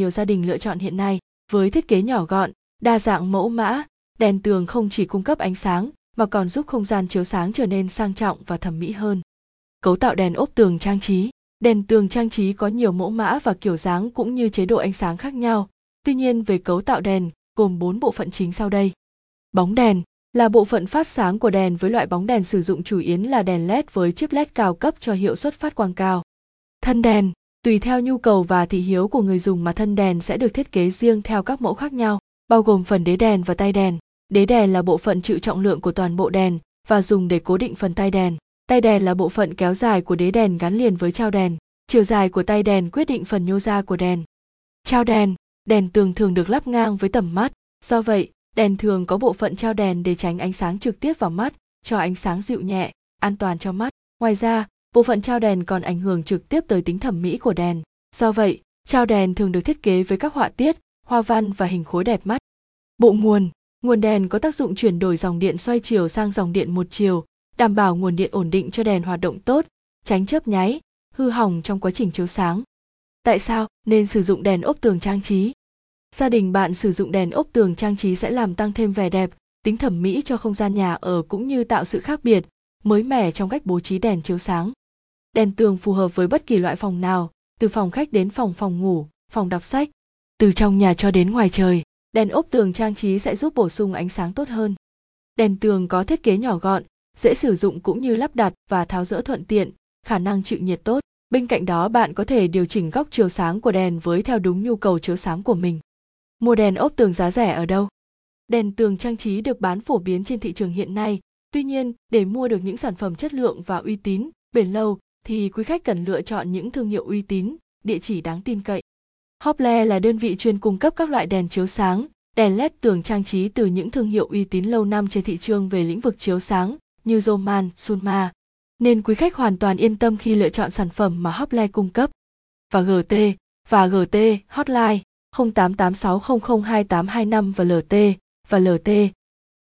nhiều gia đình lựa chọn hiện nay. Với thiết kế nhỏ gọn, đa dạng mẫu mã, đèn tường không chỉ cung cấp ánh sáng mà còn giúp không gian chiếu sáng trở nên sang trọng và thẩm mỹ hơn. Cấu tạo đèn ốp tường trang trí Đèn tường trang trí có nhiều mẫu mã và kiểu dáng cũng như chế độ ánh sáng khác nhau. Tuy nhiên về cấu tạo đèn, gồm 4 bộ phận chính sau đây. Bóng đèn là bộ phận phát sáng của đèn với loại bóng đèn sử dụng chủ yếu là đèn LED với chip LED cao cấp cho hiệu suất phát quang cao. Thân đèn, tùy theo nhu cầu và thị hiếu của người dùng mà thân đèn sẽ được thiết kế riêng theo các mẫu khác nhau, bao gồm phần đế đèn và tay đèn. Đế đèn là bộ phận chịu trọng lượng của toàn bộ đèn và dùng để cố định phần tay đèn. Tay đèn là bộ phận kéo dài của đế đèn gắn liền với trao đèn. Chiều dài của tay đèn quyết định phần nhô ra của đèn. Trao đèn, đèn tường thường được lắp ngang với tầm mắt, do vậy, đèn thường có bộ phận trao đèn để tránh ánh sáng trực tiếp vào mắt, cho ánh sáng dịu nhẹ, an toàn cho mắt. Ngoài ra, bộ phận trao đèn còn ảnh hưởng trực tiếp tới tính thẩm mỹ của đèn. Do vậy, trao đèn thường được thiết kế với các họa tiết, hoa văn và hình khối đẹp mắt. Bộ nguồn Nguồn đèn có tác dụng chuyển đổi dòng điện xoay chiều sang dòng điện một chiều, đảm bảo nguồn điện ổn định cho đèn hoạt động tốt, tránh chớp nháy, hư hỏng trong quá trình chiếu sáng. Tại sao nên sử dụng đèn ốp tường trang trí? Gia đình bạn sử dụng đèn ốp tường trang trí sẽ làm tăng thêm vẻ đẹp, tính thẩm mỹ cho không gian nhà ở cũng như tạo sự khác biệt, mới mẻ trong cách bố trí đèn chiếu sáng. Đèn tường phù hợp với bất kỳ loại phòng nào, từ phòng khách đến phòng phòng ngủ, phòng đọc sách, từ trong nhà cho đến ngoài trời. Đèn ốp tường trang trí sẽ giúp bổ sung ánh sáng tốt hơn. Đèn tường có thiết kế nhỏ gọn, dễ sử dụng cũng như lắp đặt và tháo dỡ thuận tiện, khả năng chịu nhiệt tốt. Bên cạnh đó bạn có thể điều chỉnh góc chiếu sáng của đèn với theo đúng nhu cầu chiếu sáng của mình. Mua đèn ốp tường giá rẻ ở đâu? Đèn tường trang trí được bán phổ biến trên thị trường hiện nay, tuy nhiên, để mua được những sản phẩm chất lượng và uy tín, bền lâu thì quý khách cần lựa chọn những thương hiệu uy tín, địa chỉ đáng tin cậy. Hople là đơn vị chuyên cung cấp các loại đèn chiếu sáng, đèn LED tường trang trí từ những thương hiệu uy tín lâu năm trên thị trường về lĩnh vực chiếu sáng như Roman, Sunma, nên quý khách hoàn toàn yên tâm khi lựa chọn sản phẩm mà Hople cung cấp. Và GT và GT Hotline 0886002825 và LT và LT